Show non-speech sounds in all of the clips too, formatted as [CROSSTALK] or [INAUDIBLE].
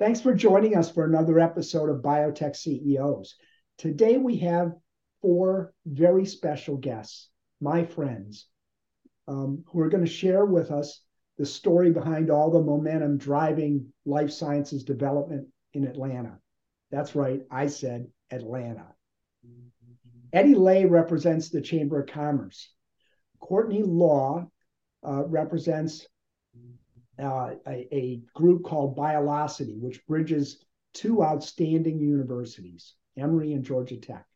Thanks for joining us for another episode of Biotech CEOs. Today we have four very special guests, my friends, um, who are going to share with us the story behind all the momentum driving life sciences development in Atlanta. That's right, I said Atlanta. Eddie Lai represents the Chamber of Commerce. Courtney Law uh, represents uh, a, a, group called Biolocity, which bridges two outstanding universities, Emory and Georgia Tech.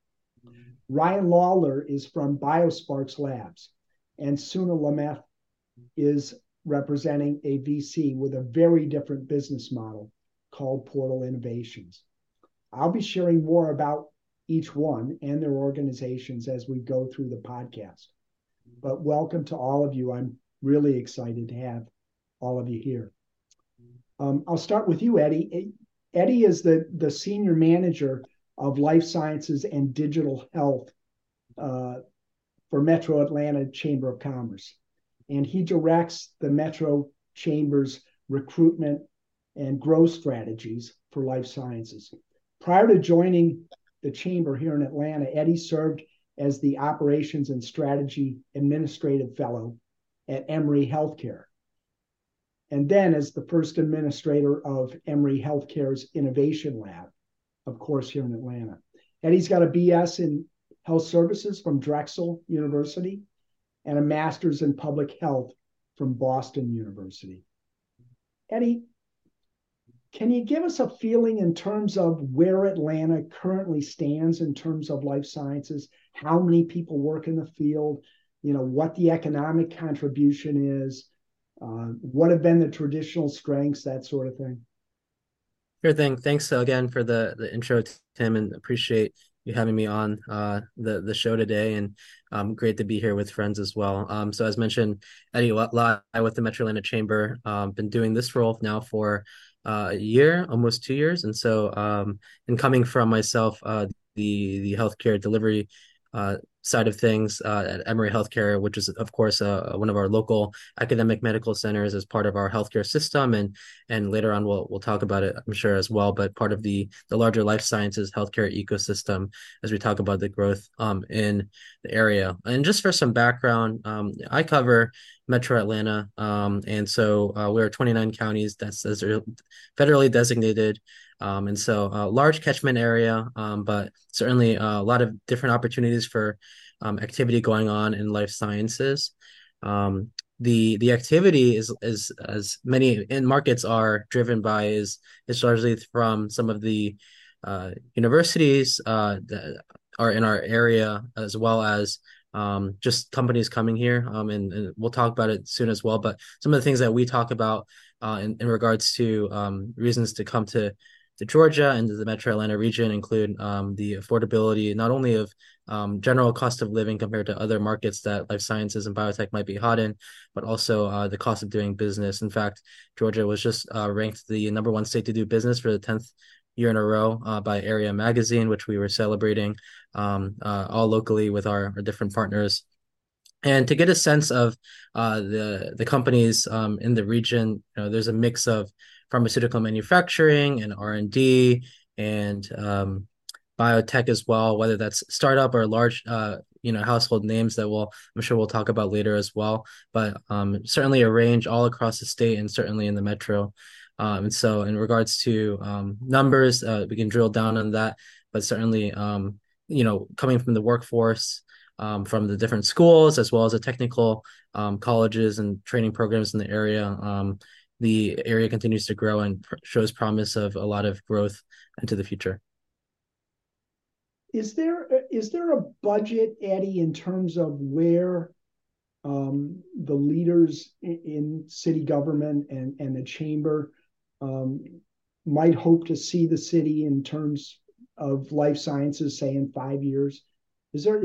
Mm-hmm. Ryan Lawler is from BioSparks Labs, and Suna Lumeh is representing a VC with a very different business model called Portal Innovations. I'll be sharing more about each one and their organizations as we go through the podcast. But welcome to all of you. I'm really excited to have all of you here. Um, I'll start with you, Eddie. Eddie is the, the senior manager of life sciences and digital health uh, for Metro Atlanta Chamber of Commerce. And he directs the Metro Chamber's recruitment and growth strategies for life sciences. Prior to joining the chamber here in Atlanta, Eddie served as the Operations and Strategy Administrative Fellow at Emory Healthcare and then as the first administrator of Emory Healthcare's Innovation Lab, of course, here in Atlanta. Eddie's got a BS in Health Services from Drexel University and a master's in Public Health from Boston University. Eddie, can you give us a feeling in terms of where Atlanta currently stands in terms of life sciences? How many people work in the field? You know, what the economic contribution is? Uh, what have been the traditional strengths, that sort of thing? Sure thing. Thanks again for the the intro, Tim, and appreciate you having me on uh, the the show today, and um, great to be here with friends as well. Um, so as mentioned, Eddie Lai with the Metro Atlanta Chamber, um, been doing this role now for uh, a year, almost two years, and so um, and coming from myself, uh, the the healthcare delivery uh, side of things uh, at Emory Healthcare, which is of course uh, one of our local academic medical centers as part of our healthcare system, and and later on we'll we'll talk about it I'm sure as well, but part of the the larger life sciences healthcare ecosystem as we talk about the growth um, in the area. And just for some background, um, I cover Metro Atlanta, um, and so uh, we're 29 counties that's, that's federally designated um, and so a uh, large catchment area, um, but certainly uh, a lot of different opportunities for um, activity going on in life sciences. Um, the the activity is is as many in markets are driven by is is largely from some of the uh, universities uh, that are in our area as well as um, just companies coming here. Um, and, and, we'll talk about it soon as well. But some of the things that we talk about uh, in, in regards to um, reasons to come to to Georgia and to the Metro Atlanta region include um, the affordability not only of um, general cost of living compared to other markets that life sciences and biotech might be hot in, but also uh, the cost of doing business. In fact, Georgia was just uh, ranked the number one state to do business for the 10th year in a row uh, by Area Magazine, which we were celebrating um, uh, all locally with our, our different partners and to get a sense of uh, the the companies um, in the region, you know, there's a mix of pharmaceutical manufacturing and R and D and um, biotech as well, whether that's startup or large, uh, you know, household names that we'll I'm sure we'll talk about later as well. But um, certainly a range all across the state and certainly in the metro. Um, and so, in regards to um, numbers, uh, we can drill down on that. But certainly, um, you know, coming from the workforce, um, from the different schools as well as the technical um, colleges and training programs in the area. Um, the area continues to grow and pr- shows promise of a lot of growth into the future. Is there is there a budget, Eddie, in terms of where um, the leaders in, in, city government and, and the chamber um, might hope to see the city in terms of life sciences, say in five years? Is there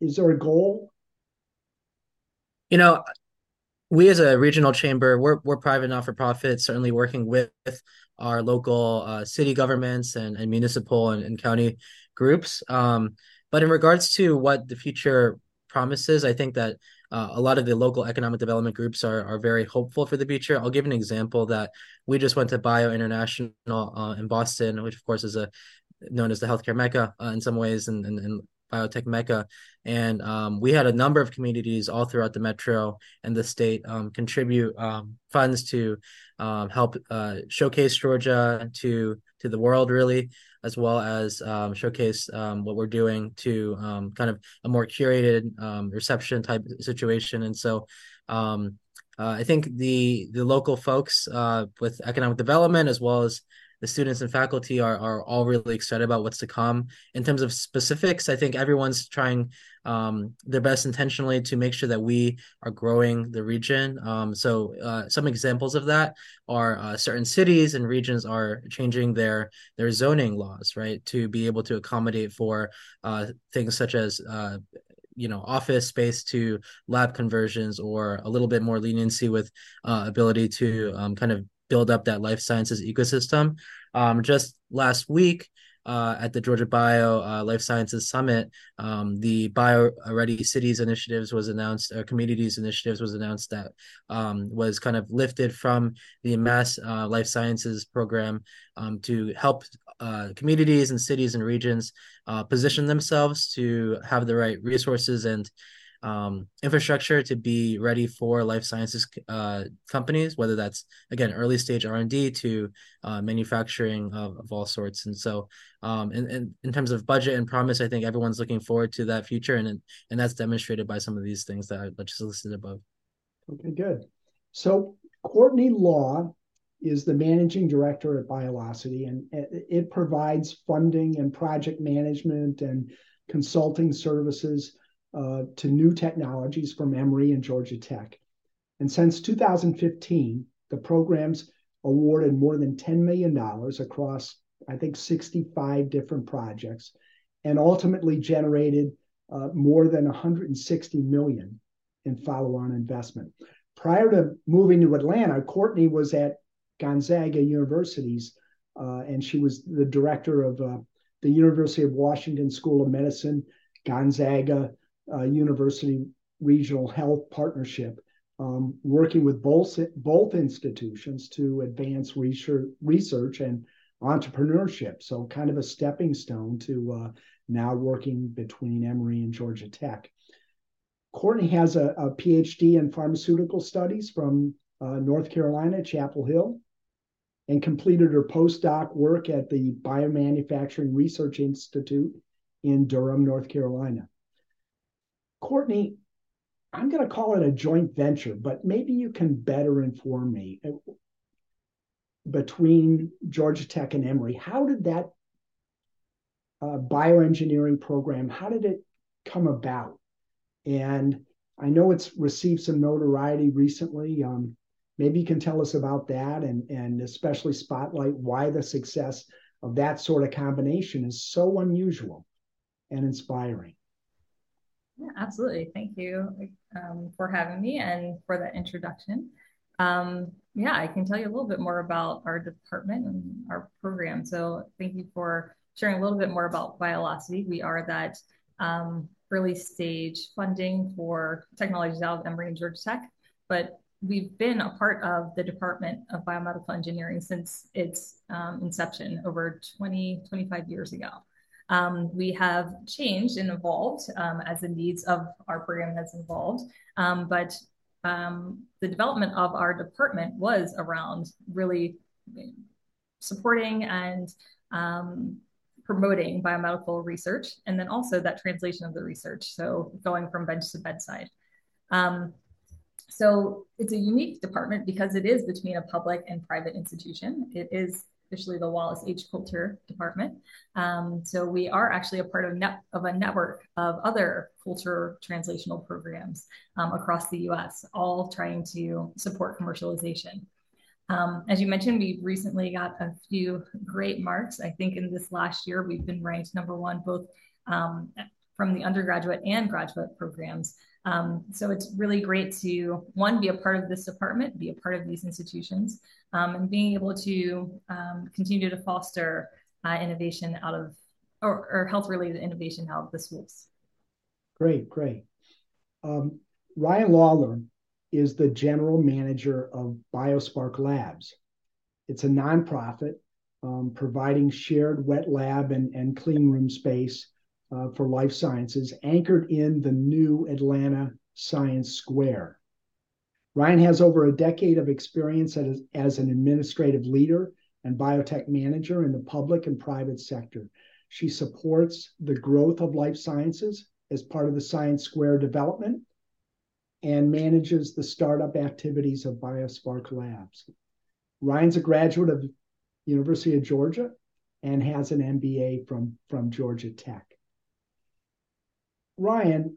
is there a goal? You know, we as a regional chamber, we're we're private not for profit, certainly working with our local uh, city governments and, and municipal and, and county groups. Um, but in regards to what the future promises, I think that uh, a lot of the local economic development groups are are very hopeful for the future. I'll give an example that we just went to Bio International uh, in Boston, which of course is a known as the healthcare mecca uh, in some ways, and, and, and biotech mecca. And um, we had a number of communities all throughout the metro and the state um, contribute um, funds to um, help uh, showcase Georgia to to the world, really, as well as um, showcase um, what we're doing to kind of a more curated reception type situation. And so. Uh, I think the the local folks uh, with economic development as well as the students and faculty are are all really excited about what's to come. In terms of specifics, I think everyone's trying um, their best intentionally to make sure that we are growing the region. Um, so uh, some examples of that are uh, certain cities and regions are changing their their zoning laws, right, to be able to accommodate for uh, things such as uh, you know office space to lab conversions or a little bit more leniency with uh, ability to um, kind of build up that life sciences ecosystem. Um, just last week, uh, at the Georgia Bio uh, Life Sciences Summit, um, the Bio Ready Cities initiatives was announced, or communities initiatives was announced that um, was kind of lifted from the Mass uh, Life Sciences program um, to help uh, communities and cities and regions uh, position themselves to have the right resources and um, infrastructure to be ready for life sciences uh, companies, whether that's again early stage R and D to uh, manufacturing of, of, all sorts. And so, um, in, in, in terms of budget and promise, I think everyone's looking forward to that future, and and that's demonstrated by some of these things that I just listed above. Okay, good. So Courtney Law is the managing director at Biolocity, and it provides funding and project management and consulting services uh, to new technologies from Emory and Georgia Tech. And since 2015, the program's awarded more than $10 million across, I think, 65 different projects and ultimately generated uh, more than 160 million in follow-on investment. Prior to moving to Atlanta, Courtney was at Gonzaga Universities, uh, and she was the director of uh, the University of Washington School of Medicine, Gonzaga uh, University Regional Health Partnership, um, working with both, both institutions to advance research, research and entrepreneurship. So, kind of a stepping stone to uh, now working between Emory and Georgia Tech. Courtney has a, a PhD in pharmaceutical studies from uh, North Carolina, Chapel Hill, and completed her postdoc work at the Biomanufacturing Research Institute in Durham, North Carolina. Courtney, I'm going to call it a joint venture, but maybe you can better inform me uh, between Georgia Tech and Emory. How did that uh, bioengineering program, how did it come about? And I know it's received some notoriety recently. Um, maybe you can tell us about that and, and especially spotlight why the success of that sort of combination is so unusual and inspiring. Yeah, absolutely. Thank you um, for having me and for that introduction. Um, yeah, I can tell you a little bit more about our department and our program. So thank you for sharing a little bit more about Biolocity. We are that um, early stage funding for technologies out of Emory and Georgia Tech, but we've been a part of the Department of Biomedical Engineering since its um, inception over 20, 25 years ago. Um, we have changed and evolved um, as the needs of our program has evolved. Um, but um, the development of our department was around really supporting and um, promoting biomedical research, and then also that translation of the research. So going from bench to bedside. Um, so it's a unique department because it is between a public and private institution. It is officially the Wallace H. Coulter Department. Um, so we are actually a part of, net, of a network of other Coulter translational programs um, across the U.S., all trying to support commercialization. Um, as you mentioned, we recently got a few great marks. I think in this last year, we've been ranked number one both um, from the undergraduate and graduate programs. Um, so it's really great to one be a part of this department, be a part of these institutions, um, and being able to um, continue to foster uh, innovation out of or, or health related innovation out of the schools. Great, great. Um, Ryan Lawler is the general manager of BioSpark Labs. It's a nonprofit um, providing shared wet lab and, and clean room space uh, for life sciences, anchored in the new Atlanta Science Square. Ryan has over a decade of experience as, as an administrative leader and biotech manager in the public and private sector. She supports the growth of life sciences as part of the Science Square development and manages the startup activities of BioSpark Labs. Ryan's a graduate of University of Georgia and has an MBA from, from Georgia Tech. Ryan,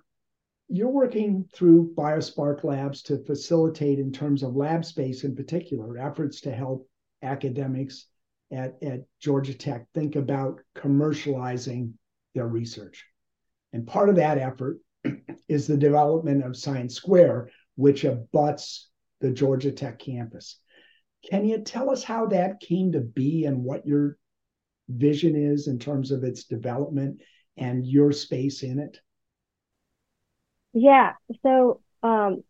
you're working through BioSpark Labs to facilitate, in terms of lab space in particular, efforts to help academics at, at Georgia Tech think about commercializing their research. And part of that effort [CLEARS THROAT] is the development of Science Square, which abuts the Georgia Tech campus. Can you tell us how that came to be and what your vision is in terms of its development and your space in it? Yeah. So, um,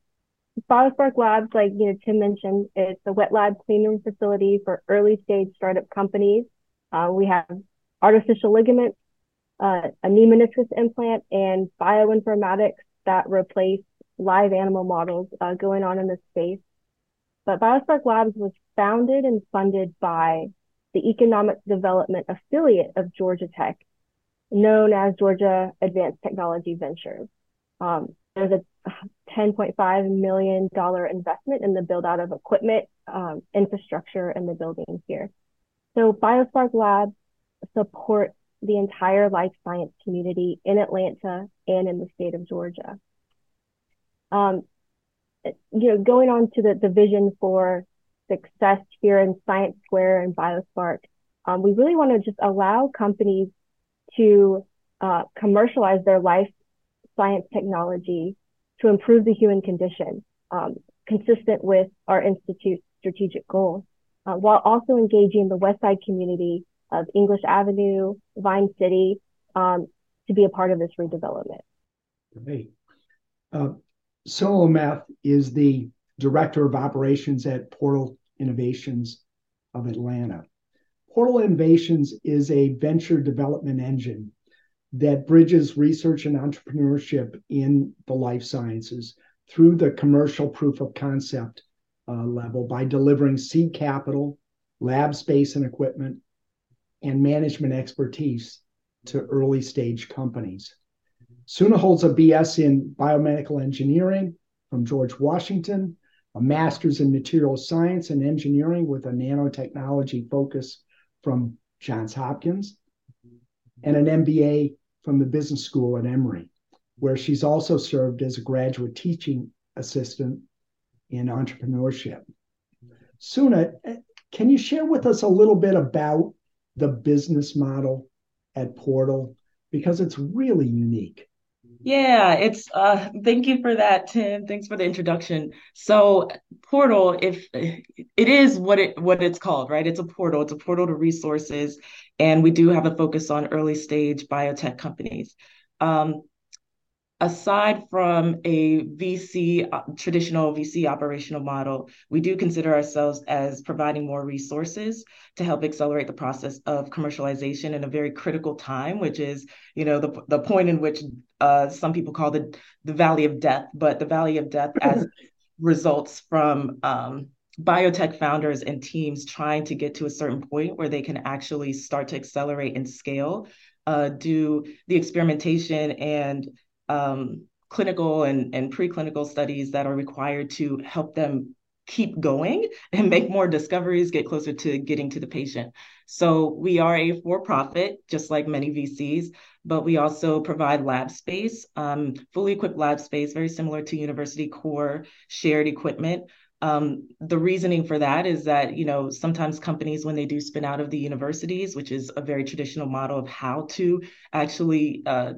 BioSpark Labs, like you know, Tim mentioned, it's a wet lab clean room facility for early stage startup companies. Uh, we have artificial ligaments, uh, a knee meniscus implant, and bioinformatics that replace live animal models uh, going on in this space. But BioSpark Labs was founded and funded by the Economic Development Affiliate of Georgia Tech, known as Georgia Advanced Technology Ventures. Um, there's a $10.5 million investment in the build out of equipment, um, infrastructure in the building here. So BioSpark Labs supports the entire life science community in Atlanta and in the state of Georgia. Um, you know, going on to the, the vision for success here in Science Square and BioSpark, um, we really want to just allow companies to uh, commercialize their life science technology to improve the human condition, um, consistent with our institute's strategic goals, uh, while also engaging the West Side community of English Avenue, Vine City, um, to be a part of this redevelopment. Great. Uh, is the Director of Operations at Portal Innovations of Atlanta. Portal Innovations is a venture development engine that bridges research and entrepreneurship in the life sciences through the commercial proof of concept uh, level by delivering seed capital, lab space and equipment, and management expertise to early stage companies. Suna holds a BS in biomedical engineering from George Washington, a master's in materials science and engineering with a nanotechnology focus from Johns Hopkins, and an MBA from the business school at Emory, where she's also served as a graduate teaching assistant in entrepreneurship. Suna, can you share with us a little bit about the business model at Portal? Because it's really unique. Yeah, it's uh thank you for that, Tim. Thanks for the introduction. So portal, if it is what it what it's called, right? It's a portal, it's a portal to resources, and we do have a focus on early stage biotech companies. Um, aside from a VC, uh, traditional VC operational model, we do consider ourselves as providing more resources to help accelerate the process of commercialization in a very critical time, which is, you know, the, the point in which uh, some people call the, the valley of death, but the valley of death [LAUGHS] as results from um, biotech founders and teams trying to get to a certain point where they can actually start to accelerate and scale, uh, do the experimentation and um, clinical and, and preclinical studies that are required to help them keep going and make more discoveries, get closer to getting to the patient. So we are a for-profit, just like many VCs, but we also provide lab space, um, fully equipped lab space, very similar to university core shared equipment um, the reasoning for that is that you know sometimes companies when they do spin out of the universities which is a very traditional model of how to actually uh,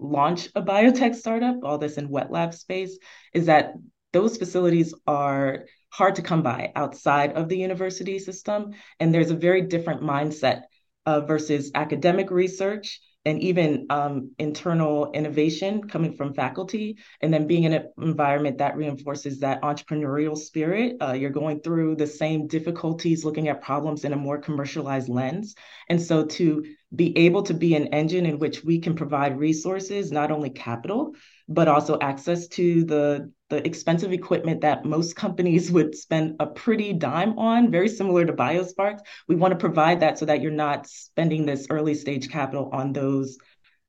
launch a biotech startup all this in wet lab space is that those facilities are hard to come by outside of the university system and there's a very different mindset uh, versus academic research and even um, internal innovation coming from faculty, and then being in an environment that reinforces that entrepreneurial spirit. Uh, you're going through the same difficulties, looking at problems in a more commercialized lens. And so to be able to be an engine in which we can provide resources, not only capital, but also access to the the expensive equipment that most companies [LAUGHS] would spend a pretty dime on, very similar to BioSparks. We want to provide that so that you're not spending this early stage capital on those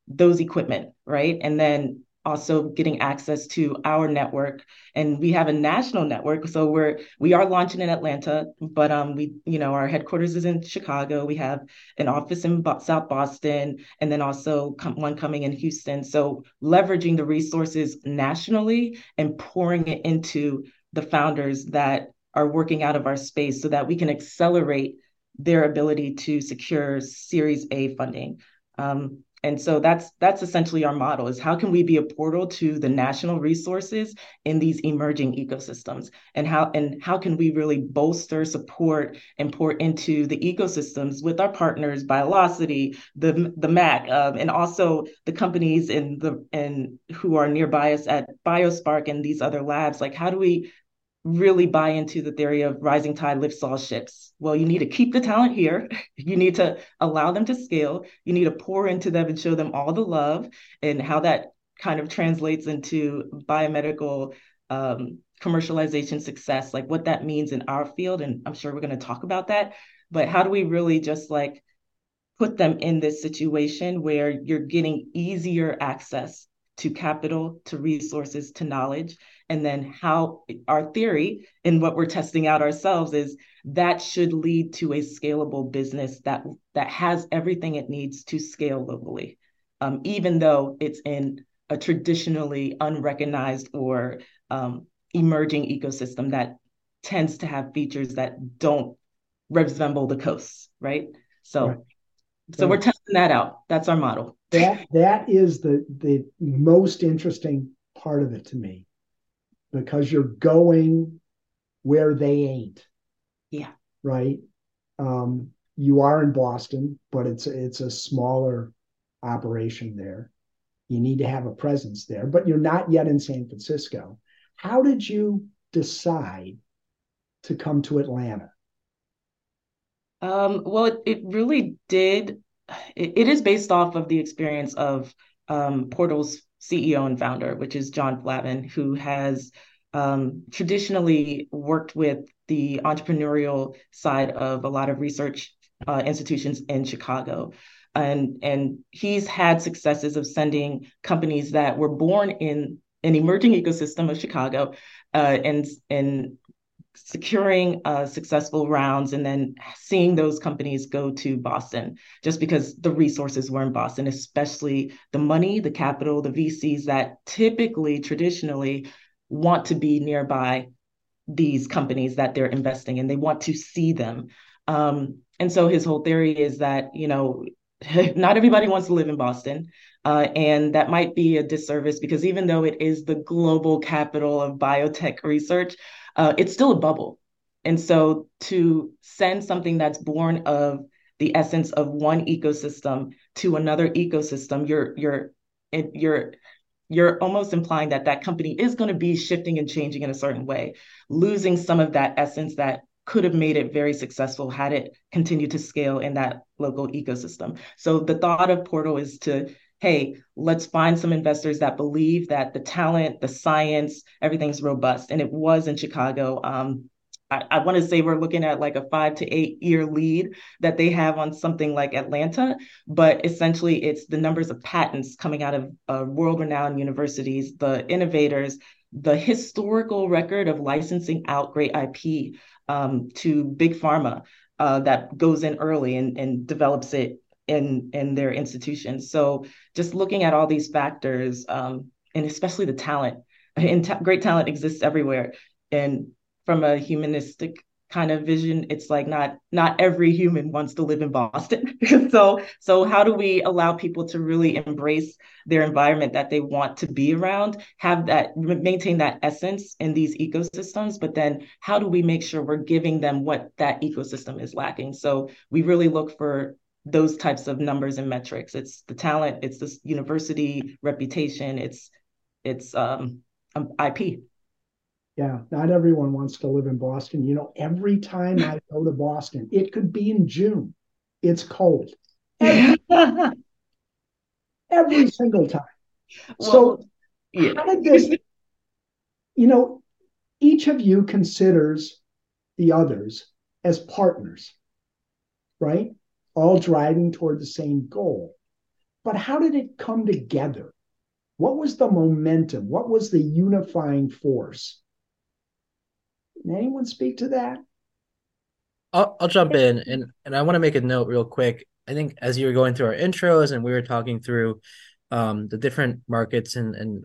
those equipment, right? And then also getting access to our network and we have a national network so we're we are launching in atlanta but um we you know our headquarters is in chicago. We have an office in south boston and then also com- one coming in houston. So leveraging the resources nationally and pouring it into the founders that are working out of our space so that we can accelerate their ability to secure series a funding. Um, and so that's that's essentially our model is how can we be a portal to the national resources in these emerging ecosystems? And how and how can we really bolster support and pour into the ecosystems with our partners biolocity the the mac um, and also the companies in the and who are nearby us at biospark and these other labs? Like how do we really buy into the theory of rising tide lifts all ships. Well, you need to keep the talent here. [LAUGHS] You need to allow them to scale. You need to pour into them and show them all the love and how that kind of translates into biomedical um, commercialization success, like what that means in our field. And I'm sure we're going to talk about that. But how do we really just like put them in this situation where you're getting easier access to capital, to resources, to knowledge. And then how our theory and what we're testing out ourselves is that should lead to a scalable business that that has everything it needs to scale locally, um, even though it's in a traditionally unrecognized or um, emerging ecosystem that tends to have features that don't resemble the coasts, right? So, right. so right. we're testing that out. That's our model that that is the the most interesting part of it to me because you're going where they ain't. Yeah. Right? Um you are in boston but it's it's a smaller operation there. You need to have a presence there but you're not yet in san francisco. How did you decide to come to atlanta? Um, well it, it really did it, it is based off of the experience of um, Portal's CEO and founder, which is John Flavin, who has um, traditionally worked with the entrepreneurial side of a lot of research uh, institutions in Chicago. And, and he's had successes of sending companies that were born in an emerging ecosystem of Chicago uh, and, and securing uh, successful rounds and then seeing those companies go to Boston just because the resources were in Boston, especially the money, the capital, the VCs that typically, traditionally want to be nearby these companies that they're investing in. They want to see them. Um, and so his whole theory is that, you know, [LAUGHS] not everybody wants to live in Boston. Uh, and that might be a disservice because even though it is the global capital of biotech research, uh, it's still a bubble. And so to send something that's born of the essence of one ecosystem to another ecosystem, you're you're you're you're almost implying that that company is going to be shifting and changing in a certain way, losing some of that essence that could have made it very successful had it continued to scale in that local ecosystem. So the thought of Portal is to hey, let's find some investors that believe that the talent, the science, everything's robust. And it was in Chicago. Um, I, I want to say we're looking at like a five to eight year lead that they have on something like Atlanta, but essentially it's the numbers of patents coming out of uh, world renowned universities, the innovators, the historical record of licensing out great IP um, to big pharma uh, that goes in early and, and develops it in in their institutions. So just looking at all these factors, um, and especially the talent, and great talent exists everywhere. And from a humanistic kind of vision, it's like not not every human wants to live in Boston. [LAUGHS] so so how do we allow people to really embrace their environment that they want to be around, have that maintain that essence in these ecosystems, but then how do we make sure we're giving them what that ecosystem is lacking? So we really look for those types of numbers and metrics. It's the talent, it's the university reputation, it's it's um, um IP. Yeah, not everyone wants to live in Boston. You know, every time I go to Boston, it could be in June. It's cold. Every, [LAUGHS] every single time. Well, so yeah. how did this you know, each of you considers the others as partners, right? All driving toward the same goal. But how did it come together? What was the momentum? What was the unifying force? Can anyone speak to that? I'll, I'll jump in and, and I want to make a note real quick. I think as you were going through our intros and we were talking through um, the different markets and, and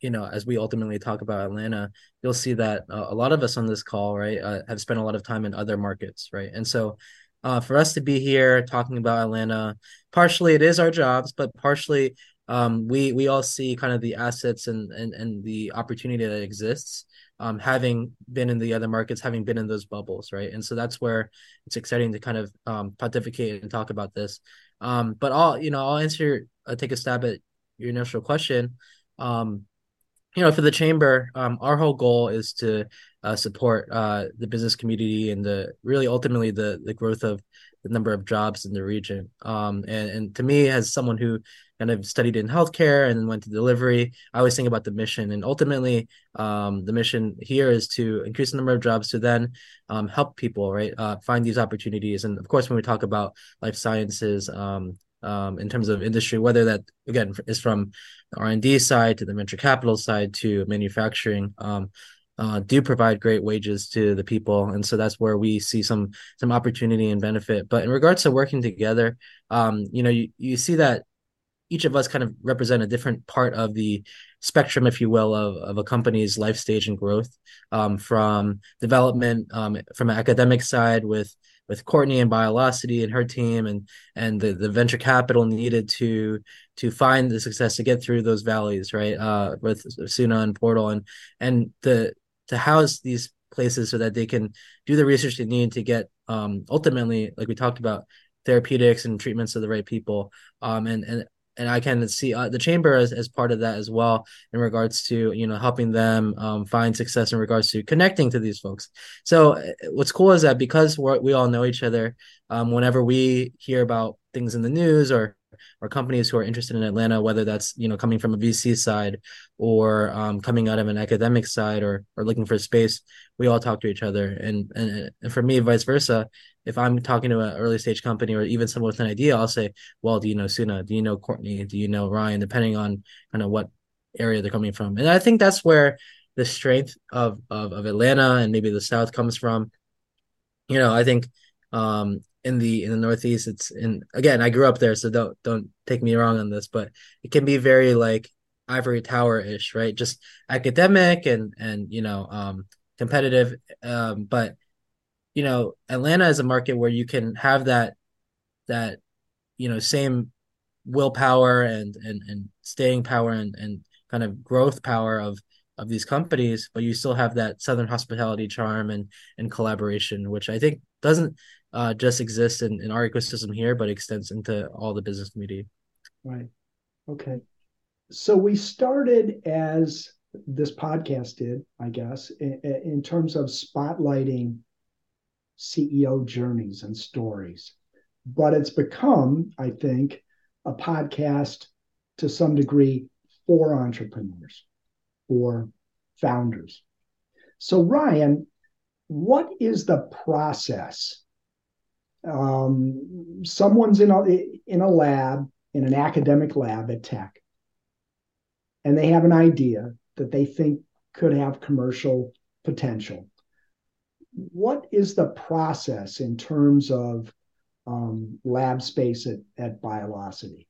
you know, as we ultimately talk about Atlanta, you'll see that uh, a lot of us on this call, right, uh, have spent a lot of time in other markets, right? And so, uh, for us to be here talking about Atlanta, partially it is our jobs, but partially um, we we all see kind of the assets and and and the opportunity that exists, um, having been in the other markets, having been in those bubbles, right? And so that's where it's exciting to kind of um, pontificate and talk about this. Um, but I'll you know I'll answer, I'll take a stab at your initial question. Um, you know, for the chamber, um, our whole goal is to uh, support uh, the business community and the really ultimately the the growth of the number of jobs in the region. Um, and and to me, as someone who kind of studied in healthcare and went to delivery, I always think about the mission. And ultimately, um, the mission here is to increase the number of jobs to then um, help people, right, uh, find these opportunities. And of course, when we talk about life sciences, um, um, in terms of industry, whether that again is from the R and D side to the venture capital side to manufacturing, um, uh, do provide great wages to the people, and so that's where we see some some opportunity and benefit. But in regards to working together, um, you know, you, you see that each of us kind of represent a different part of the spectrum, if you will, of, of a company's life stage and growth, um, from development, um, from an academic side with with Courtney and Biolocity and her team and and the, the venture capital needed to to find the success to get through those valleys, right? Uh, with Suna and Portal and and the to house these places so that they can do the research they need to get um, ultimately, like we talked about, therapeutics and treatments to the right people. Um, and and and I can see uh, the chamber as, as part of that as well in regards to you know helping them um, find success in regards to connecting to these folks. So uh, what's cool is that because we we all know each other, um, whenever we hear about things in the news or or companies who are interested in Atlanta, whether that's you know coming from a VC side or um, coming out of an academic side or or looking for space, we all talk to each other. And and, and for me, vice versa, if I'm talking to an early stage company or even someone with an idea, I'll say, well, do you know Suna? Do you know Courtney? Do you know Ryan? Depending on kind of what area they're coming from. And I think that's where the strength of, of, of Atlanta and maybe the South comes from. You know, I think um, in the in the Northeast, it's in again, I grew up there, so don't don't take me wrong on this, but it can be very like ivory tower ish, right? Just academic and and you know um competitive. Um, but you know, Atlanta is a market where you can have that that you know same willpower and and and staying power and and kind of growth power of of these companies, but you still have that southern hospitality charm and and collaboration, which I think doesn't uh, just exists in, in our ecosystem here, but extends into all the business community. Right. Okay. So we started as this podcast did, I guess, in, in terms of spotlighting CEO journeys and stories. But it's become, I think, a podcast to some degree for entrepreneurs, for founders. So, Ryan, what is the process? Um, someone's in a, in a lab, in an academic lab at Tech, and they have an idea that they think could have commercial potential what is the process in terms of um, lab space at, at Biolocity?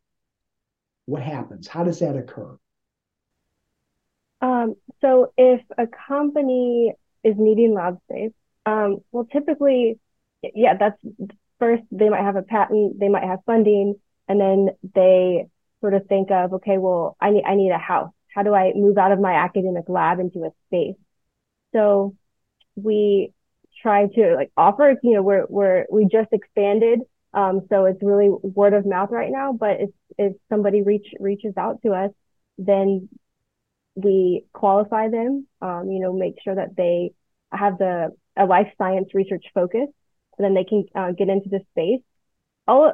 What happens? How does that occur? Um, so if a company is needing lab space, um, well, typically, yeah, that's first they might have a patent, they might have funding, and then they sort of think of, okay, well, I need I need a house. How do I move out of my academic lab into a space? So we try to like offer, you know, we're, we're, we just expanded Um, so it's really word of mouth right now. But if if somebody reach reaches out to us, then we qualify them. Um, you know, make sure that they have the a life science research focus, and then they can uh, get into the space. All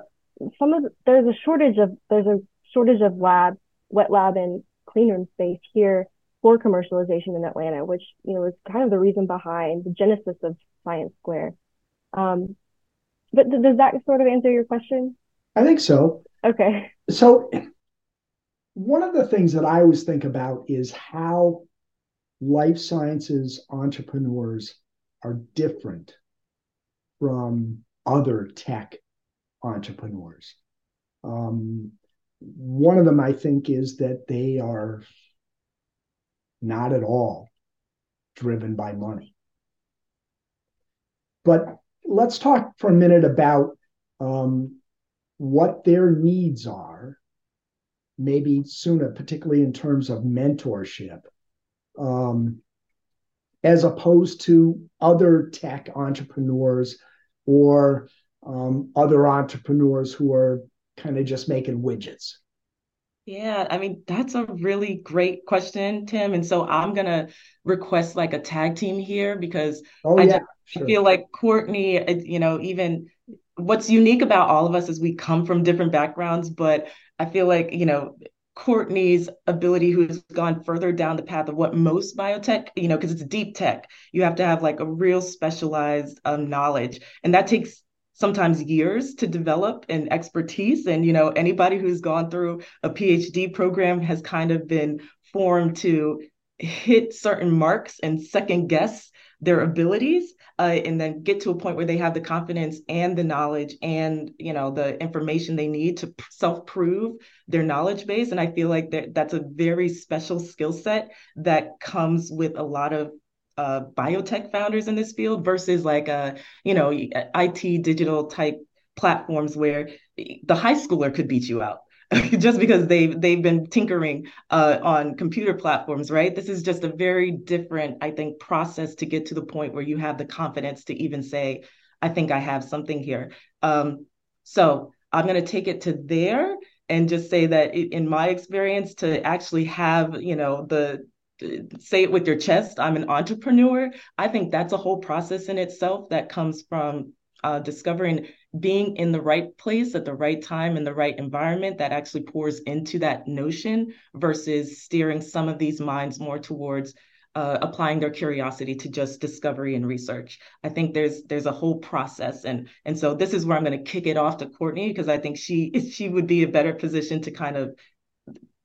some of there's a shortage of there's a shortage of lab, wet lab, and clean room space here for commercialization in Atlanta, which you know is kind of the reason behind the genesis of Science Square. Um, but th- does that sort of answer your question? I think so. Okay. So one of the things that I always think about is how life sciences entrepreneurs are different from other tech entrepreneurs. Um, one of them, I think, is that they are not at all driven by money. But let's talk for a minute about um, what their needs are, maybe Suna, particularly in terms of mentorship, um, as opposed to other tech entrepreneurs or um, other entrepreneurs who are kind of just making widgets. Yeah, I mean, that's a really great question, Tim. And so I'm gonna request like a tag team here because Oh I yeah, just I feel like Courtney, uh, you know, even what's unique about all of us is we come from different backgrounds, but I feel like, you know, Courtney's ability, who's gone further down the path of what most biotech, you know, because it's deep tech, you have to have like a real specialized um, knowledge, and that takes sometimes years to develop and expertise. And, you know, anybody who's gone through a PhD program has kind of been formed to hit certain marks and second guess their abilities uh, and then get to a point where they have the confidence and the knowledge and you know the information they need to self-prove their knowledge base. And i feel like that that's a very special skill set that comes with a lot of uh, biotech founders in this field versus like a you know IT digital type platforms where the high schooler could beat you out [LAUGHS] just because they've they've been tinkering uh, on computer platforms, right? This is just a very different, I think, process to get to the point where you have the confidence to even say, "I think I have something here." Um, so I'm going to take it to there and just say that in my experience, to actually have you know the say it with your chest i'm an entrepreneur i think that's a whole process in itself that comes from uh, discovering being in the right place at the right time in the right environment that actually pours into that notion versus steering some of these minds more towards uh, applying their curiosity to just discovery and research. I think there's there's a whole process, and and so this is where I'm going to kick it off to Courtney because I think she [LAUGHS] she would be a better position to kind of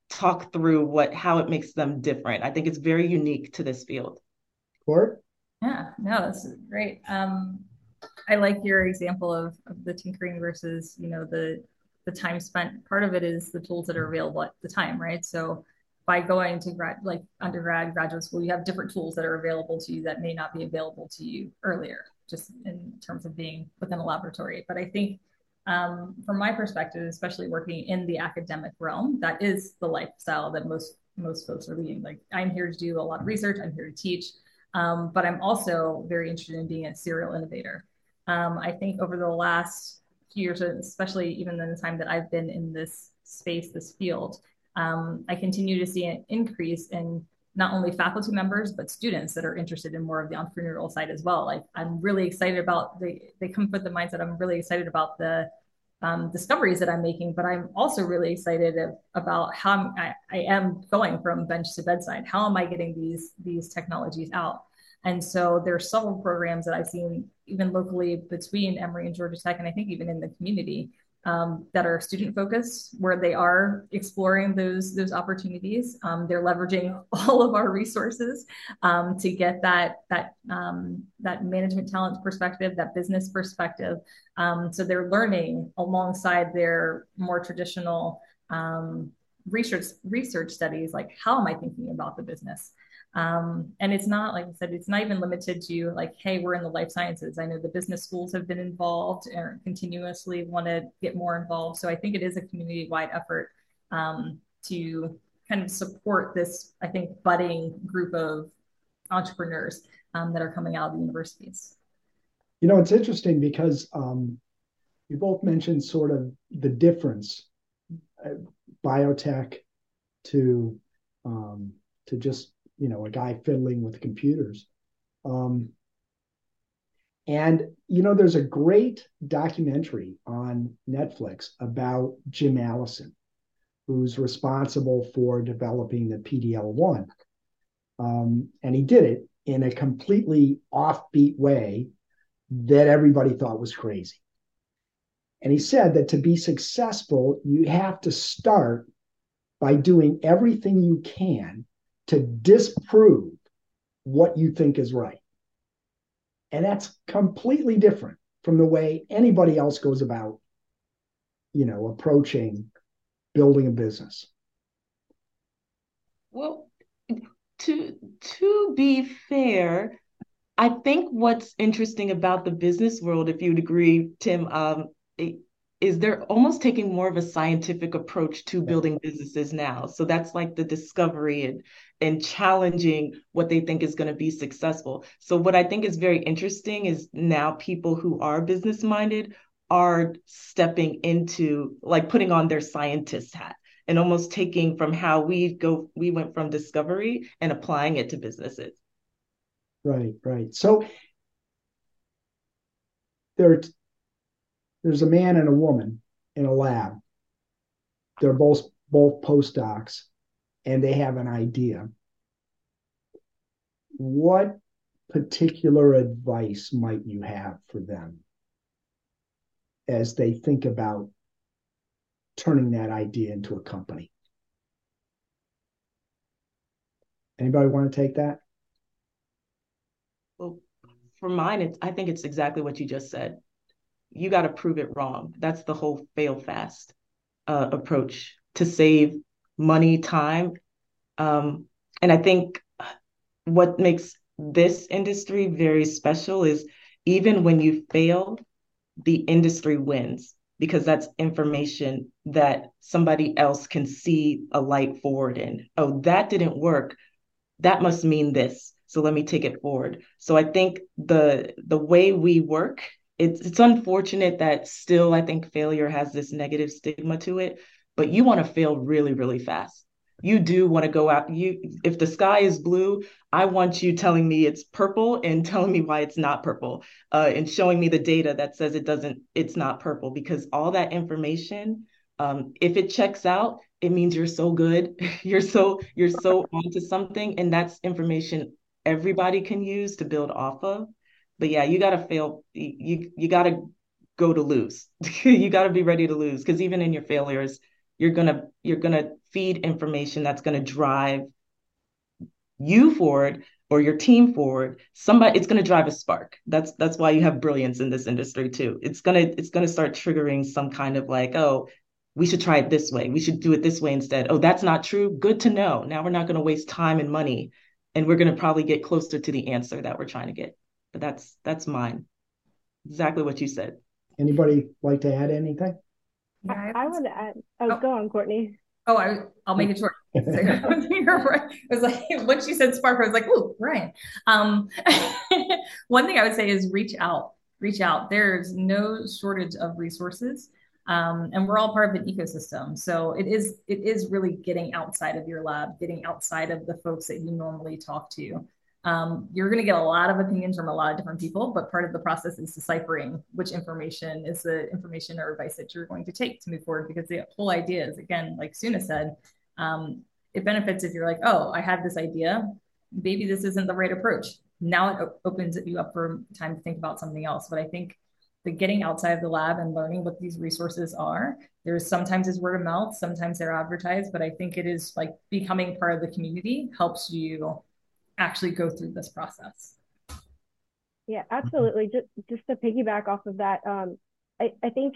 talk through what how it makes them different. I think it's very unique to this field. Court? Yeah, no, this is great. Um, I like your example of, of the tinkering versus, you know, the the time spent. Part of it is the tools that are available at the time, right? So by going to grad like undergrad, graduate school, you have different tools that are available to you that may not be available to you earlier, just in terms of being within a laboratory. But I think um, from my perspective, especially working in the academic realm, that is the lifestyle that most most folks are leading. Like I'm here to do a lot of research, I'm here to teach, um, but I'm also very interested in being a serial innovator. Um, I think over the last few years, especially even in the time that I've been in this space, this field, um, I continue to see an increase in not only faculty members but students that are interested in more of the entrepreneurial side as well. Like I'm really excited about the they come with the mindset. I'm really excited about the um, discoveries that I'm making, but I'm also really excited about how I, I am going from bench to bedside. How am I getting these these technologies out? And so there's several programs that I've seen even locally between Emory and Georgia Tech, and I think even in the community um, that are student focused, where they are exploring those those opportunities. Um, they're leveraging [LAUGHS] all of our resources um, to get that that um, that management talent perspective, that business perspective. Um, so they're learning alongside their more traditional um, research research studies, like how am I thinking about the business? Um, and it's not, like I said, it's not even limited to like, hey, we're in the life sciences. I know the business schools have been involved and continuously want to get more involved. So I think it is a community wide effort um, to kind of support this, I think, budding group of entrepreneurs um, that are coming out of the universities. You know, it's interesting because um, you both mentioned sort of the difference uh, biotech to um, to just you know a guy fiddling with computers. Um, and you know there's a great documentary on netflix about jim allison who's responsible for developing the pdl1 um, and he did it in a completely offbeat way that everybody thought was crazy. And he said that to be successful, you have to start by doing everything you can to disprove what you think is right. And that's completely different from the way anybody else goes about, you know, approaching building a business. Well, to to be fair, I think what's interesting about the business world, if you'd agree, Tim, um, is they're almost taking more of a scientific approach to building businesses now. So that's like the discovery and and challenging what they think is going to be successful. So what I think is very interesting is now people who are business minded are stepping into like putting on their scientist hat and almost taking from how we go we went from discovery and applying it to businesses. Right, right. So there are there's a man and a woman in a lab. They're both both postdocs, and they have an idea. What particular advice might you have for them as they think about turning that idea into a company? Anybody want to take that? Well, for mine, I think it's exactly what you just said you got to prove it wrong. That's the whole fail fast uh, approach to save money, time. Um, and I think what makes this industry very special is even when you fail, the industry wins because that's information that somebody else can see a light forward in. Oh, that didn't work. That must mean this. So let me take it forward. So I think the the way we work it's it's unfortunate that still I think failure has this negative stigma to it, but you want to fail really really fast. You do want to go out you if the sky is blue, I want you telling me it's purple and telling me why it's not purple uh, and showing me the data that says it doesn't it's not purple because all that information um, if it checks out it means you're so good [LAUGHS] you're so you're so [LAUGHS] onto something and that's information everybody can use to build off of but yeah, you gotta fail. You you gotta go to lose. [LAUGHS] you gotta be ready to lose because even in your failures, you're gonna you're gonna feed information that's gonna drive you forward or your team forward. Somebody it's to drive a spark. That's that's why you have brilliance in this industry too. It's to it's to start triggering some kind of like oh we should try it this way. We should do it this way instead. Oh that's not true? Good to know. Now we're not going to waste time and money and we're going to probably get closer to the answer that we're trying to get but that's that's mine. Exactly what you said. Anybody like to add anything? I, I would add. Oh, oh, go on, Courtney. Oh, I, I'll make it short. [LAUGHS] [LAUGHS] It was like [LAUGHS] once you said spark, I was like, "Ooh, Ryan." Um, one thing I would say is reach out. Reach out. There's no shortage of resources, um, and we're all part of an ecosystem. So it is it is really getting outside of your lab, getting outside of the folks that you normally talk to um, you're going to get a lot of opinions from a lot of different people, but part of the process is deciphering which information is the information or advice that you're going to take to move forward. Because the whole idea is, again, like Suna said, um, it benefits if you're like, oh, I have this idea. Maybe this isn't the right approach. Now it opens you up for time to think about something else. But I think the getting outside of the lab and learning what these resources are, there's sometimes is word of mouth, sometimes they're advertised, but I think it is like becoming part of the community helps you actually go through this process. Yeah, absolutely. Just just to piggyback off of that, um, I, I think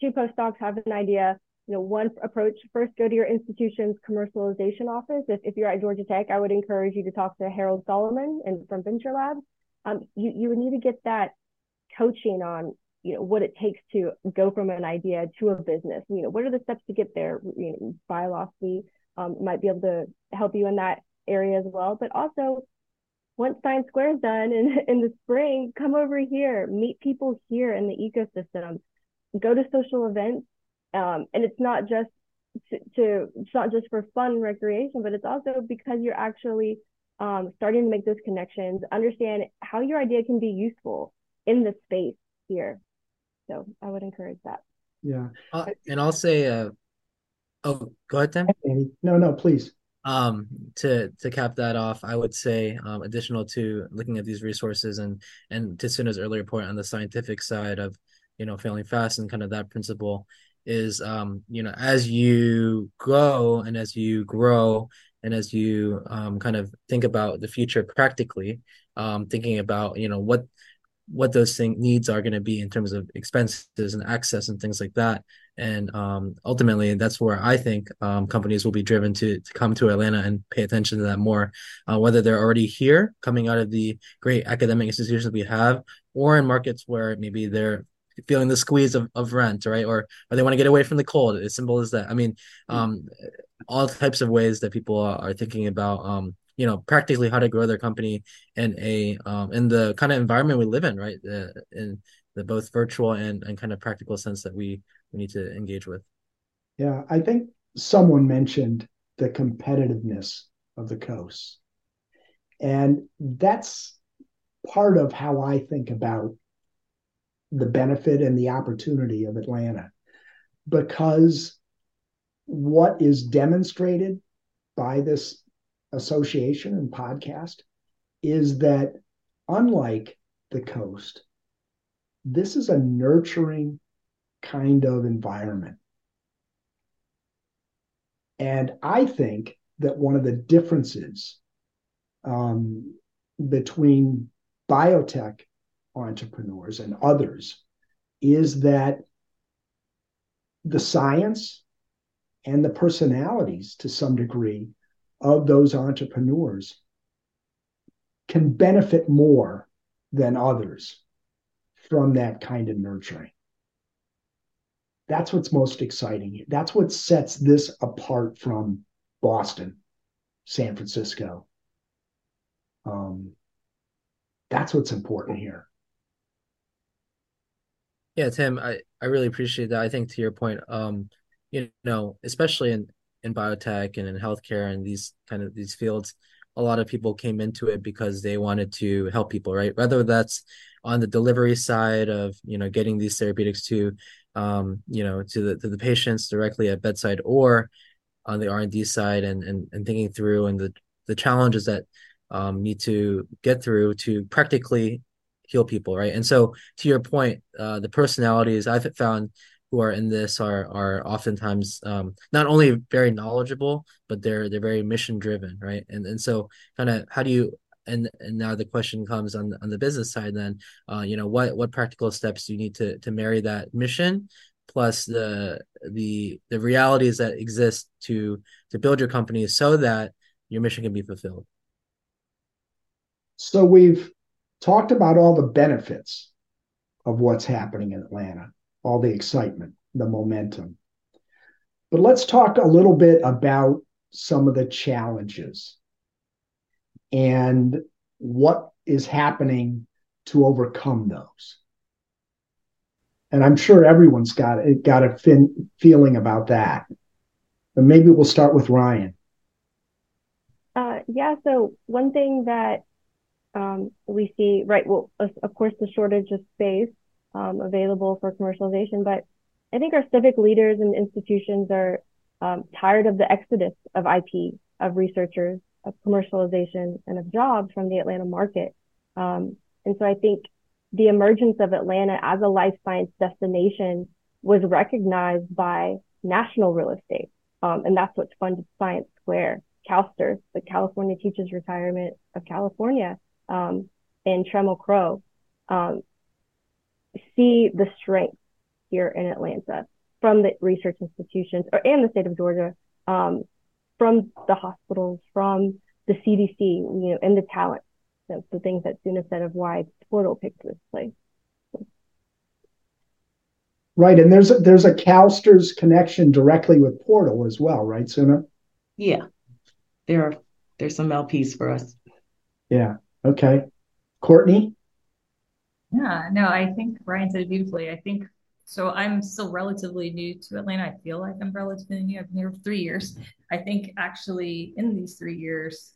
two postdocs have an idea. You know, one approach first go to your institution's commercialization office. If, if you're at Georgia Tech, I would encourage you to talk to Harold Solomon and from Venture Labs. Um, you you would need to get that coaching on you know what it takes to go from an idea to a business. You know, what are the steps to get there? You know, Biolocity um, might be able to help you in that area as well. But also, once Science Square is done in, [LAUGHS] in the spring, come over here, meet people here in the ecosystem. go to social events. Um, and it's not just to, to, it's not just for fun and recreation, but it's also because you're actually um, starting to make those connections, understand how your idea can be useful in the space here. So I would encourage that. Yeah. Uh, and I'll say, uh, oh, go ahead, Tim. No, no, please. Um, to to cap that off, I would say, um, additional to looking at these resources and and to Suna's earlier point on the scientific side of, you know, failing fast and kind of that principle is, um, you know, as you go and as you grow and as you um, kind of think about the future practically, um, thinking about, you know, what what those thing needs are going to be in terms of expenses and access and things like that and um, ultimately that's where i think um, companies will be driven to, to come to atlanta and pay attention to that more. Uh, whether they're already here coming out of the great academic institutions we have or in markets where maybe they're feeling the squeeze of, of rent right? Or or they want to get away from the cold as simple as that. I mean um, all types of ways that people are thinking about um, you know practically how to grow their company in a um, in the kind of environment we live in right? Uh, in the both virtual and and kind of practical sense that we we need to engage with. Yeah i think someone mentioned the competitiveness of the coast. And that's part of how i think about the benefit and the opportunity of atlanta. Because what is demonstrated by this association and podcast is that unlike the coast, this is a nurturing kind of environment. And I think that one of the differences um, between biotech entrepreneurs and others is that the science and the personalities to some degree of those entrepreneurs can benefit more than others from that kind of nurturing. That's what's most exciting. That's what sets this apart from Boston, San Francisco. Um, that's what's important here. Yeah, Tim, I, I really appreciate that. I think to your point, um, you know, especially in in biotech and in healthcare and these kind of these fields a lot of people came into it because they wanted to help people right? Whether that's on the delivery side of you know getting these therapeutics to um, you know to the to the patients directly at bedside or on the r&d side and and, and thinking through and the the challenges that um, need to get through to practically heal people right? And so to your point uh, the personalities i've found who are in this are are oftentimes um, not only very knowledgeable, but they're they're very mission driven, right? And and so kind of how do you and and now the question comes on on the business side then uh, you know what what practical steps do you need to to marry that mission plus the the the realities that exist to to build your company so that your mission can be fulfilled so we've talked about all the benefits of what's happening in atlanta all the excitement, the momentum. But let's talk a little bit about some of the challenges and what is happening to overcome those. And I'm sure everyone's got got a fin- feeling about that. But maybe we'll start with Ryan. Uh, yeah. So one thing that um, we see, right? Well, of course, the shortage of space um, available for commercialization. But I think our civic leaders and institutions are um, tired of the exodus of IP, of researchers, of commercialization, and of jobs from the Atlanta market. Um, and so I think the emergence of Atlanta as a life science destination was recognized by national real estate. Um, and that's what funded Science Square, CalSTRS, the California Teachers Retirement of California, um, and Trammell Crow. Um, see the strength here in Atlanta from the research institutions or, and the state of Georgia, um, from the hospitals, from the CDC, you know, and the talent. That's the things that Suna said of why Portal picked this place. Right, and there's a, there's a CalSTRS connection directly with Portal as well, right, Suna? Yeah, there are there's some LPs for us. Yeah. Okay. Courtney. Yeah, no, I think Ryan said it beautifully. I think so I'm still relatively new to Atlanta. I feel like I'm relatively new. I've been here for three years. I think actually in these three years,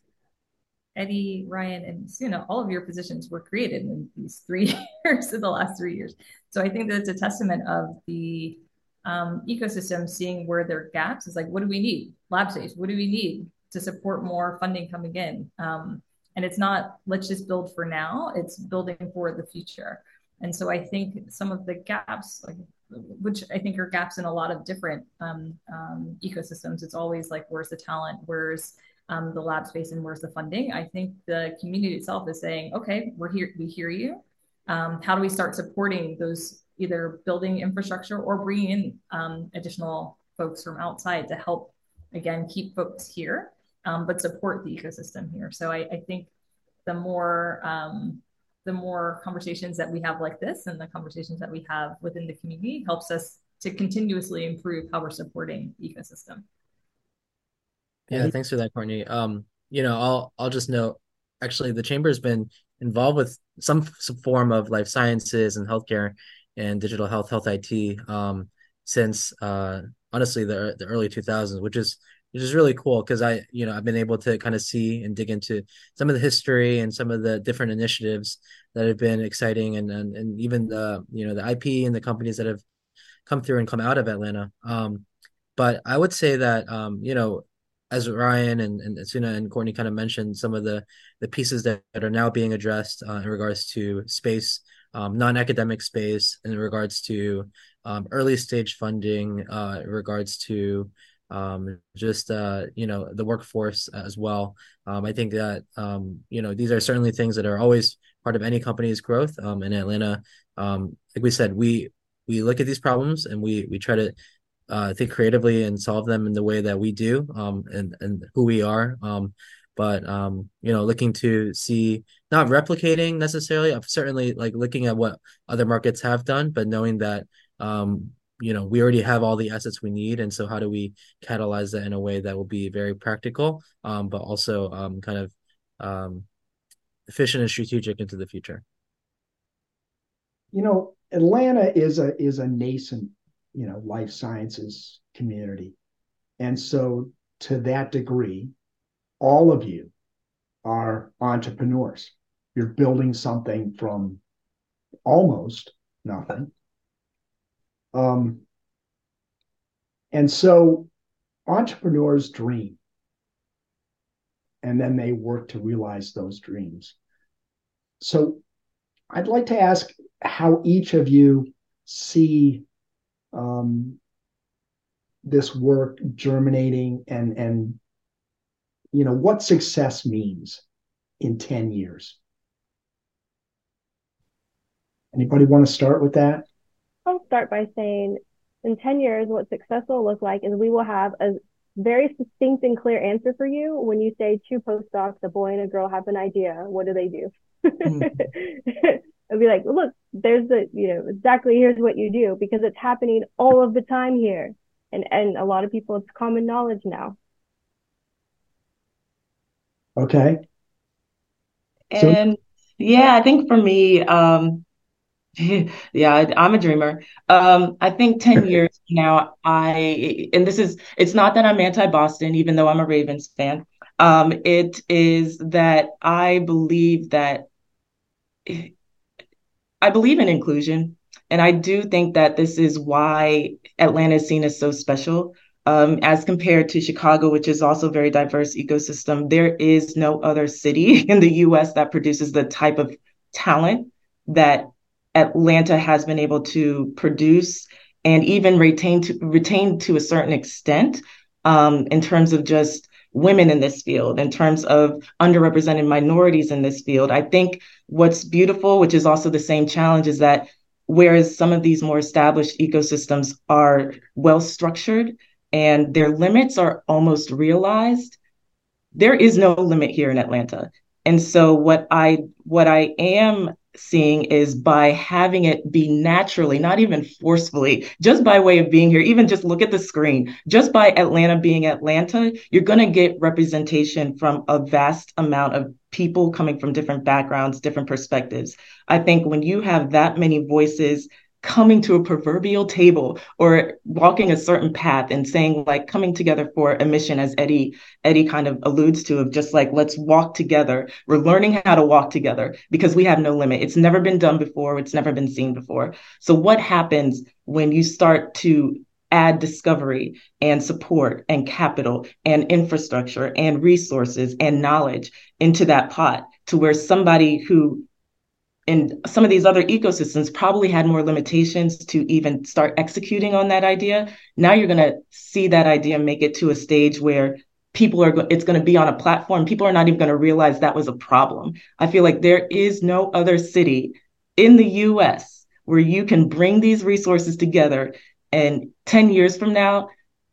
Eddie, Ryan, and Suna, all of your positions were created in these three [LAUGHS] years, in the last three years. So I think that's a testament of the um, ecosystem seeing where there are gaps. It's like, what do we need? Lab space. What do we need to support more funding coming in? Um, and it's not let's just build for now. It's building for the future. And so I think some of the gaps, like which I think are gaps in a lot of different um, um, ecosystems. It's always like, where's the talent? Where's um, the lab space and where's the funding? I think the community itself is saying, okay, we're here, we hear you. Um, how do we start supporting those either building infrastructure or bringing in um, additional folks from outside to help, again, keep folks here, um, but support the ecosystem here. So I, I think the more the more conversations that we have like this and the conversations that we have within the community helps us to continuously improve how we're supporting the ecosystem. Yeah, thanks for that, Courtney. Um, you know, I'll I'll just note actually the chamber has been involved with some, some form of life sciences and healthcare and digital health, health IT um, since uh, honestly the the early 2000s, which is which is really cool because I, you know, I've been able to kind of see and dig into some of the history and some of the different initiatives that have been exciting and and, and even the you know the IP and the companies that have come through and come out of Atlanta. Um, but I would say that um, you know, as Ryan and, and Suna and Courtney kind of mentioned, some of the the pieces that, that are now being addressed uh, in regards to space, um, non-academic space, in regards to um, early stage funding, uh, in regards to um, just uh, you know the workforce as well. Um, I think that um, you know these are certainly things that are always part of any company's growth. Um, in Atlanta, um, like we said, we we look at these problems and we we try to uh, think creatively and solve them in the way that we do um, and and who we are. Um, but um, you know, looking to see not replicating necessarily. I'm certainly like looking at what other markets have done, but knowing that um, you know we already have all the assets we need and so how do we catalyze that in a way that will be very practical um, but also um, kind of um, efficient and strategic into the future? You know atlanta is a is a nascent you know life sciences community. And so to that degree all of you are entrepreneurs. You're building something from almost nothing um, and so entrepreneurs dream and then they work to realize those dreams. So I'd like to ask how each of you see um, this work germinating and and you know what success means in 10 years. Anybody want to start with that? I'll start by saying in 10 years, what success will look like is we will have a very succinct and clear answer for you when you say two postdocs, a boy and a girl have an idea. What do they do? Mm. [LAUGHS] I'll be like, look, there's the, you know, exactly here's what you do because it's happening all of the time here. And, and a lot of people, it's common knowledge now. Okay. And so- yeah, I think for me, um, [LAUGHS] yeah, I'm a dreamer. Um, I think 10 [LAUGHS] years now, I, and this is, it's not that I'm anti Boston, even though I'm a Ravens fan. Um, it is that I believe that [SIGHS] I believe in inclusion. And I do think that this is why Atlanta is seen as so special. Um, as compared to Chicago, which is also a very diverse ecosystem, there is no other city [LAUGHS] in the US that produces the type of talent that Atlanta has been able to produce and even retain to retain to a certain extent um, in terms of just women in this field, in terms of underrepresented minorities in this field. I think what's beautiful, which is also the same challenge, is that whereas some of these more established ecosystems are well structured and their limits are almost realized, there is no limit here in Atlanta. And so what I what I am seeing is by having it be naturally, not even forcefully, just by way of being here, even just look at the screen, just by Atlanta being Atlanta, you're going to get representation from a vast amount of people coming from different backgrounds, different perspectives. I think when you have that many voices coming to a proverbial table or walking a certain path and saying like coming together for a mission as eddie eddie kind of alludes to of just like let's walk together. We're learning how to walk together because we have no limit. It's never been done before. It's never been seen before. So what happens when you start to add discovery and support and capital and infrastructure and resources and knowledge into that pot to where somebody who in some of these other ecosystems probably had more limitations to even start executing on that idea. Now you're going to see that idea make it to a stage where people are it's going to be on a platform people are not even going to realize that was a problem. I feel like there is no other city in the US where you can bring these resources together and 10 years from now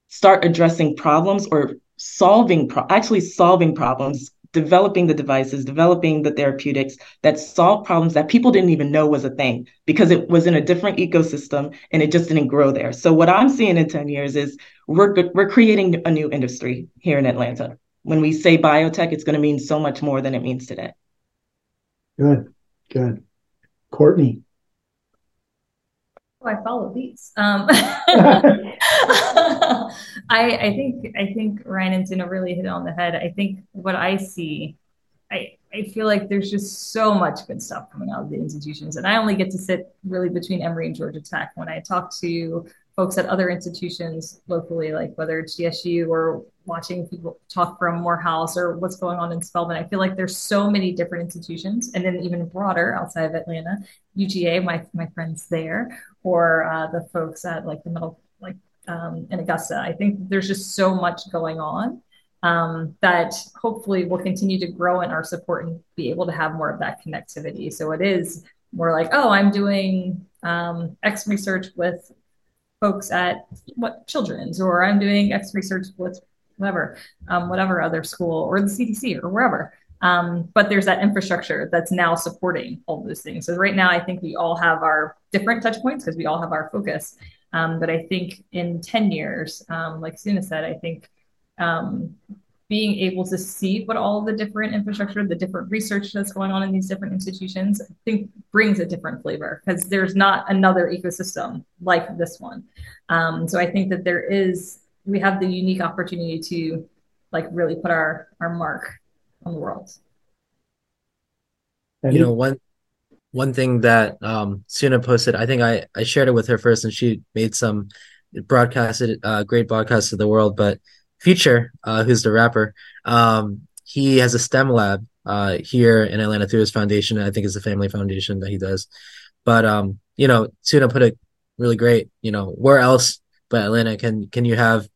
start addressing problems or solving pro- actually solving problems developing the devices, developing the therapeutics that solve problems that people didn't even know was a thing because it was in a different ecosystem and it just didn't grow there. So what I'm seeing in 10 years is we're we're creating a new industry here in Atlanta. When we say biotech, it's going to mean so much more than it means today. Good, good. Courtney. Oh, I follow these. Um, [LAUGHS] I, I think I think Ryan and Suna really hit on the head. I think what I see, I I feel like there's just so much good stuff coming out of the institutions, and I only get to sit really between Emory and Georgia Tech. When I talk to folks at other institutions locally, like whether it's GSU or watching people talk from Morehouse or what's going on in Spelman, I feel like there's so many different institutions, and then even broader outside of Atlanta, UGA, my my friends there, or uh, the folks at like the middle like um, in Augusta. I think there's just so much going on um, that hopefully will continue to grow in our support and be able to have more of that connectivity. So it is more like, oh, I'm doing um, X research with folks at what children's, or I'm doing X research with whatever, um, whatever other school or the CDC or wherever. Um, but there's that infrastructure that's now supporting all those things. So right now, I think we all have our different touch points because we all have our focus. Um, but I think in 10 years, um, like Suna said, I think um, being able to see what all the different infrastructure, the different research that's going on in these different institutions, I think brings a different flavor because there's not another ecosystem like this one. Um, so I think that there is, we have the unique opportunity to like really put our, our mark on the world. You know, one one thing that um Suna posted, I think I I shared it with her first, and she made some broadcasted uh great broadcast to the world. But Future, uh, who's the rapper, um, he has a STEM lab uh here in Atlanta through his foundation. I think it's a family foundation that he does. But um, you know, Suna put it really great. You know, where else but Atlanta can can you have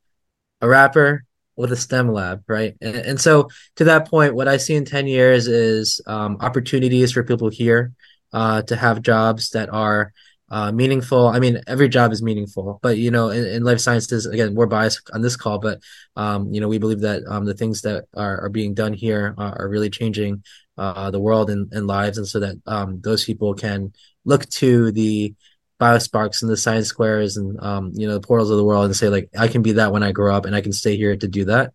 a rapper with a STEM lab, right? And, and so to that point, what I see in 10 years is um, opportunities for people here uh, to have jobs that are uh, meaningful. I mean, every job is meaningful, but you know, in, in life sciences, again, we're biased on this call, but um, you know, we believe that um, the things that are, are being done here are, are really changing uh, the world and, and lives, and so that um, those people can look to the biosparks and the science squares and um, you know the portals of the world and say like I can be that when I grow up and I can stay here to do that.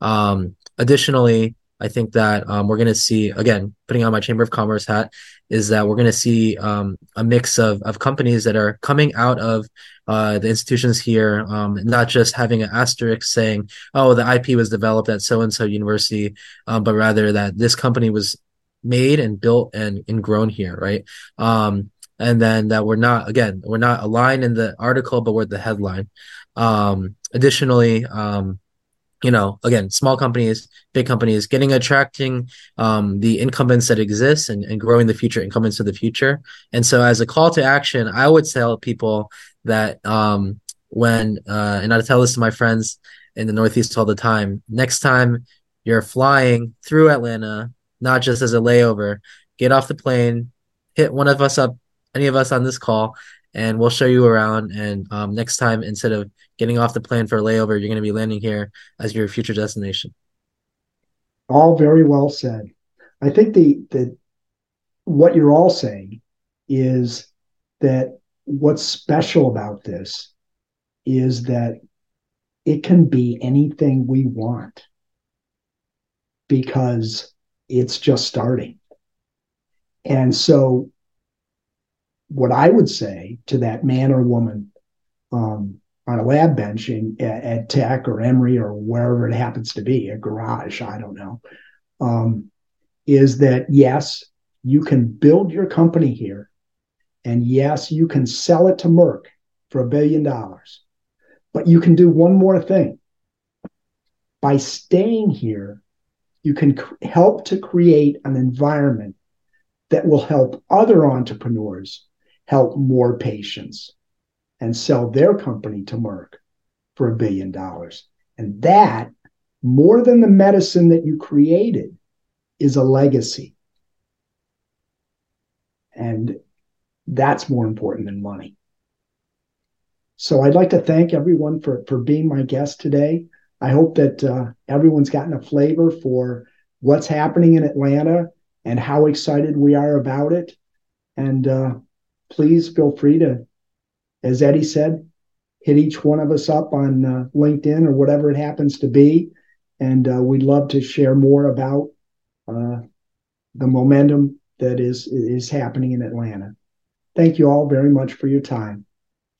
Um, additionally, I think that um, we're going to see again putting on my Chamber of Commerce hat is that we're going to see um, a mix of, of companies that are coming out of uh, the institutions here, um, not just having an asterisk saying, "Oh, the IP was developed at so and so university," um, but rather that this company was made and built and, and grown here, right? Um, and then that we're not again we're not aligned in the article, but we're the headline. Um, additionally, um, you know, again, small companies, big companies, getting attracting um, the incumbents that exist and, and growing the future incumbents of the future. And so, as a call to action, I would tell people that um, when, uh, and I tell this to my friends in the Northeast all the time, next time you're flying through Atlanta, not just as a layover, get off the plane, hit one of us up, any of us on this call, and we'll show you around. And um, next time, instead of getting off the plane for a layover, you're going to be landing here as your future destination. All very well said. I think the the what you're all saying is that what's special about this is that it can be anything we want because it's just starting. And so what I would say to that man or woman um, on a lab bench in, at, at, Tech or Emory or wherever it happens to be, a garage, I don't know, um, is that yes, you can build your company here. And yes, you can sell it to Merck for a billion dollars. But you can do one more thing. By staying here, you can cr- help to create an environment that will help other entrepreneurs help more patients and sell their company to Merck for a billion dollars. And that, more than the medicine that you created, is a legacy. And that's more important than money. So I'd like to thank everyone for, for being my guest today. I hope that uh, everyone's gotten a flavor for what's happening in Atlanta and how excited we are about it. And uh, please feel free to, as Eddie said, hit each one of us up on uh, LinkedIn or whatever it happens to be. And uh, we'd love to share more about uh, the momentum that is is happening in Atlanta. Thank you all very much for your time.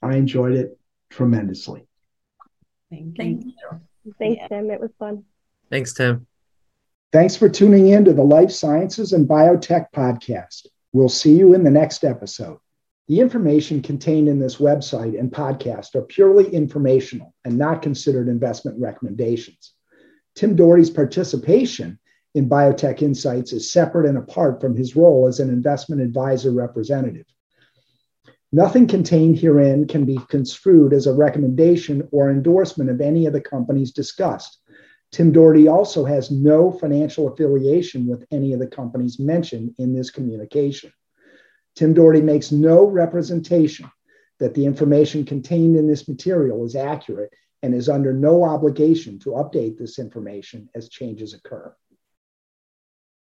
I enjoyed it tremendously. Thank Thank you. you. Thanks, Yeah. Tim. It was fun. Thanks, Tim. Thanks for tuning in to the Life Sciences and Biotech Podcast. We'll see you in the next episode. The information contained in this website and podcast are purely informational and not considered investment recommendations. Tim Dougherty's participation in Biotech Insights is separate and apart from his role as an investment advisor representative. Nothing contained herein can be construed as a recommendation or endorsement of any of the companies discussed. Tim Doherty also has no financial affiliation with any of the companies mentioned in this communication. Tim Dougherty makes no representation that the information contained in this material is accurate and is under no obligation to update this information as changes occur.